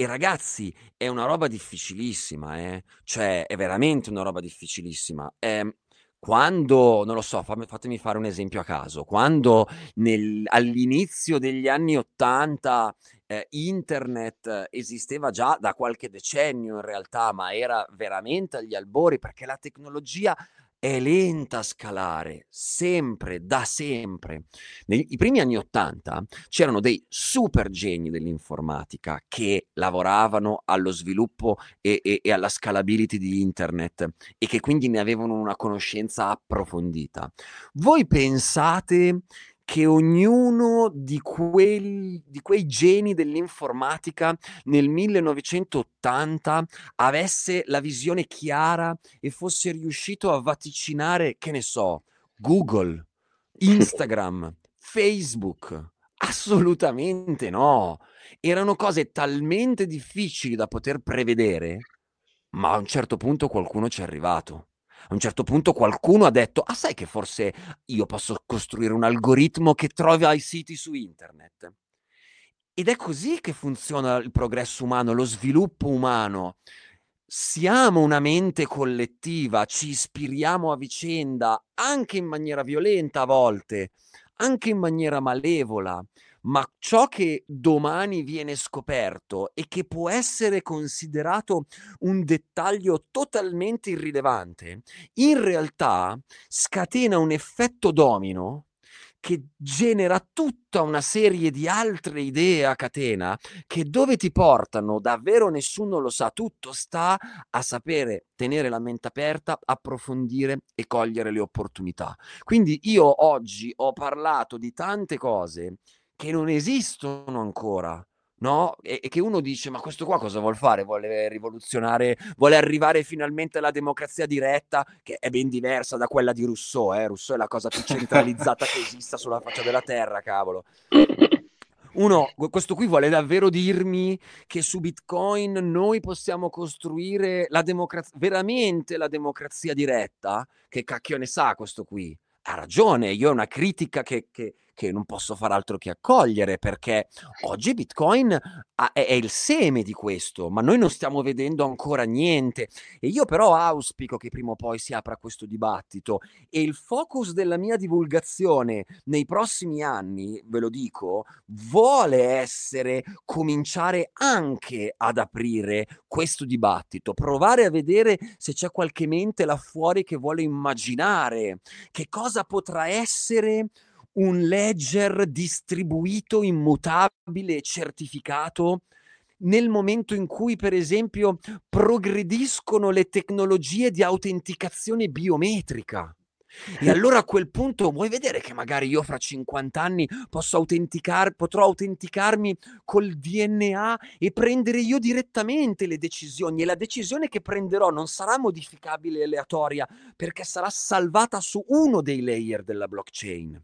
E ragazzi, è una roba difficilissima, eh? Cioè, è veramente una roba difficilissima. Eh, quando, non lo so, fatemi fare un esempio a caso, quando nel, all'inizio degli anni Ottanta eh, internet esisteva già da qualche decennio in realtà, ma era veramente agli albori perché la tecnologia è lenta a scalare, sempre, da sempre. Nei primi anni Ottanta c'erano dei super geni dell'informatica che lavoravano allo sviluppo e, e, e alla scalability di internet e che quindi ne avevano una conoscenza approfondita. Voi pensate che ognuno di, quel, di quei geni dell'informatica nel 1980 avesse la visione chiara e fosse riuscito a vaticinare, che ne so, Google, Instagram, Facebook. Assolutamente no. Erano cose talmente difficili da poter prevedere, ma a un certo punto qualcuno ci è arrivato a un certo punto qualcuno ha detto, ah sai che forse io posso costruire un algoritmo che trova i siti su internet. Ed è così che funziona il progresso umano, lo sviluppo umano. Siamo una mente collettiva, ci ispiriamo a vicenda, anche in maniera violenta a volte, anche in maniera malevola, ma ciò che domani viene scoperto e che può essere considerato un dettaglio totalmente irrilevante, in realtà scatena un effetto domino che genera tutta una serie di altre idee a catena che dove ti portano davvero nessuno lo sa, tutto sta a sapere tenere la mente aperta, approfondire e cogliere le opportunità. Quindi io oggi ho parlato di tante cose che non esistono ancora. No? E, e, che uno dice: Ma questo qua cosa vuol fare? Vuole rivoluzionare, vuole arrivare finalmente alla democrazia diretta, che è ben diversa da quella di Rousseau. Eh? Rousseau è la cosa più centralizzata che esista sulla faccia della terra, cavolo. Uno, questo qui vuole davvero dirmi che su Bitcoin noi possiamo costruire la democrazia, veramente la democrazia diretta? Che cacchio ne sa questo qui? Ha ragione, io ho una critica che, che, che non posso far altro che accogliere perché oggi Bitcoin ha, è, è, il seme di questo, ma noi non stiamo vedendo ancora niente. E io però auspico che prima o poi si apra questo dibattito e il focus della mia divulgazione nei prossimi anni, ve lo dico, vuole essere cominciare anche ad aprire questo dibattito, provare a vedere se c'è qualche mente là fuori che vuole immaginare che cosa potrà essere un ledger distribuito, immutabile e certificato nel momento in cui, per esempio, progrediscono le tecnologie di autenticazione biometrica. E allora a quel punto vuoi vedere che magari io fra 50 anni posso autenticar- potrò autenticarmi col DNA e prendere io direttamente le decisioni e la decisione che prenderò non sarà modificabile e aleatoria perché sarà salvata su uno dei layer della blockchain.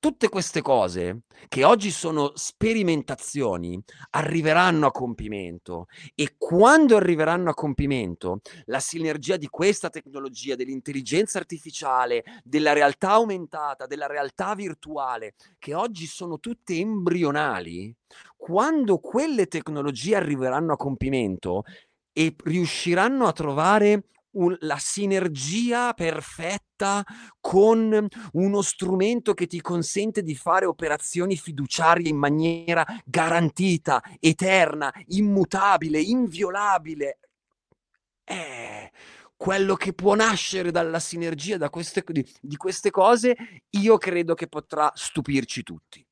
Tutte queste cose, che oggi sono sperimentazioni, arriveranno a compimento. E quando arriveranno a compimento, la sinergia di questa tecnologia, dell'intelligenza artificiale, della realtà aumentata, della realtà virtuale, che oggi sono tutte embrionali, quando quelle tecnologie arriveranno a compimento e riusciranno a trovare un, la sinergia perfetta con uno strumento che ti consente di fare operazioni fiduciarie in maniera garantita, eterna, immutabile, inviolabile. Eh, quello che può nascere dalla sinergia da queste, di, di queste cose, io credo che potrà stupirci tutti.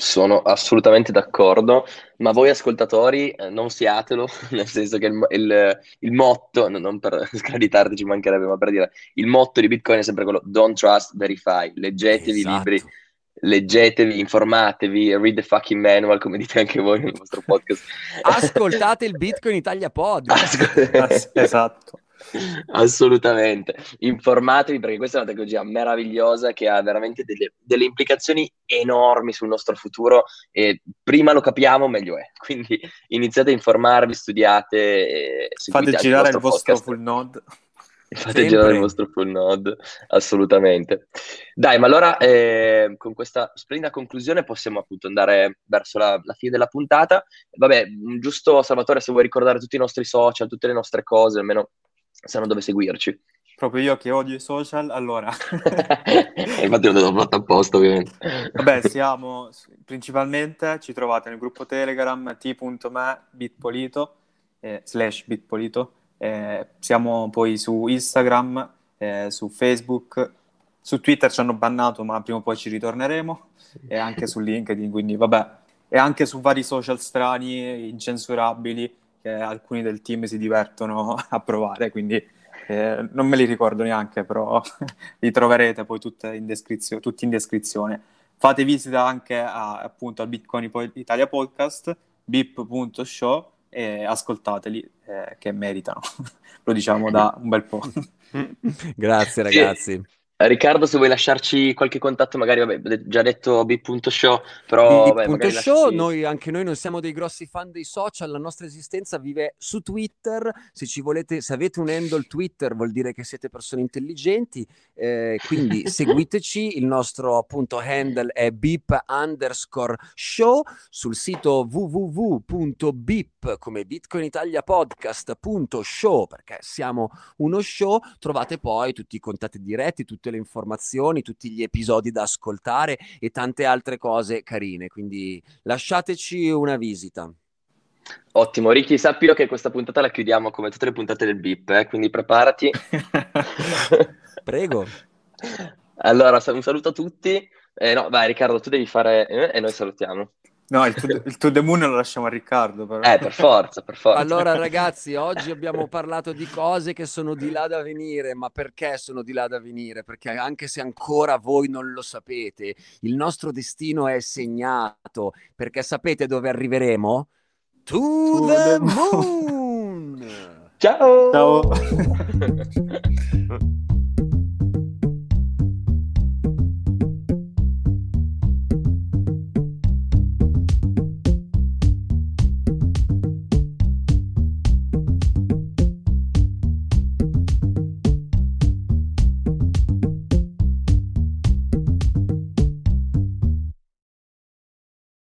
Sono assolutamente d'accordo, ma voi ascoltatori eh, non siatelo, nel senso che il, il, il motto, non per screditarti ci mancherebbe, ma per dire, il motto di Bitcoin è sempre quello don't trust, verify, leggetevi Esatto. i libri, leggetevi, informatevi, read the fucking manual, come dite anche voi nel vostro podcast. Ascoltate il Bitcoin Italia podcast. Ascol- Esatto. Assolutamente, informatevi perché questa è una tecnologia meravigliosa che ha veramente delle, delle implicazioni enormi sul nostro futuro e prima lo capiamo meglio è. Quindi iniziate a informarvi, studiate e Fate girare il vostro podcast. full node. Fate Sempre. girare il vostro full node, assolutamente. Dai, ma allora eh, con questa splendida conclusione possiamo appunto andare verso la, la fine della puntata. Vabbè, giusto Salvatore, se vuoi ricordare tutti i nostri social, tutte le nostre cose, almeno sanno dove seguirci. Proprio io che odio i social, allora... Infatti l'ho fatto apposta, ovviamente. Vabbè, siamo principalmente, ci trovate nel gruppo Telegram t.me bitpolito eh, slash bitpolito. Eh, siamo poi su Instagram, eh, su Facebook, su Twitter ci hanno bannato, ma prima o poi ci ritorneremo, e anche su LinkedIn, quindi vabbè, e anche su vari social strani, incensurabili, che alcuni del team si divertono a provare, quindi eh, non me li ricordo neanche, però li troverete poi tutte in descrizio- tutti in descrizione. Fate visita anche a- appunto al Bitcoin Italia Podcast, bip.show e ascoltateli eh, che meritano. Lo diciamo da un bel po'. Grazie Sì. Riccardo, se vuoi lasciarci qualche contatto, magari, vabbè, già detto b.show, però vabbè, magari Show, lasci- noi, anche noi non siamo dei grossi fan dei social, la nostra esistenza vive su Twitter, se ci volete, se avete un handle Twitter vuol dire che siete persone intelligenti, eh, quindi seguiteci, il nostro appunto handle è bip underscore show, sul sito www.bip come Bitcoin Italia Podcast.show, perché siamo uno show, trovate poi tutti i contatti diretti, tutte le informazioni, tutti gli episodi da ascoltare e tante altre cose carine. Quindi lasciateci una visita. Ottimo, Ricky, sappilo che questa puntata la chiudiamo come tutte le puntate del BIP, eh, quindi preparati. Prego. Allora, un saluto a tutti. Eh, no, vai Riccardo, tu devi fare eh, e noi salutiamo. No, il to, il to the moon lo lasciamo a Riccardo, però. Eh, per forza, per forza. Allora ragazzi, oggi abbiamo parlato di cose che sono di là da venire, ma perché sono di là da venire? Perché anche se ancora voi non lo sapete, il nostro destino è segnato, perché sapete dove arriveremo? To, To the the moon! Ciao! Ciao.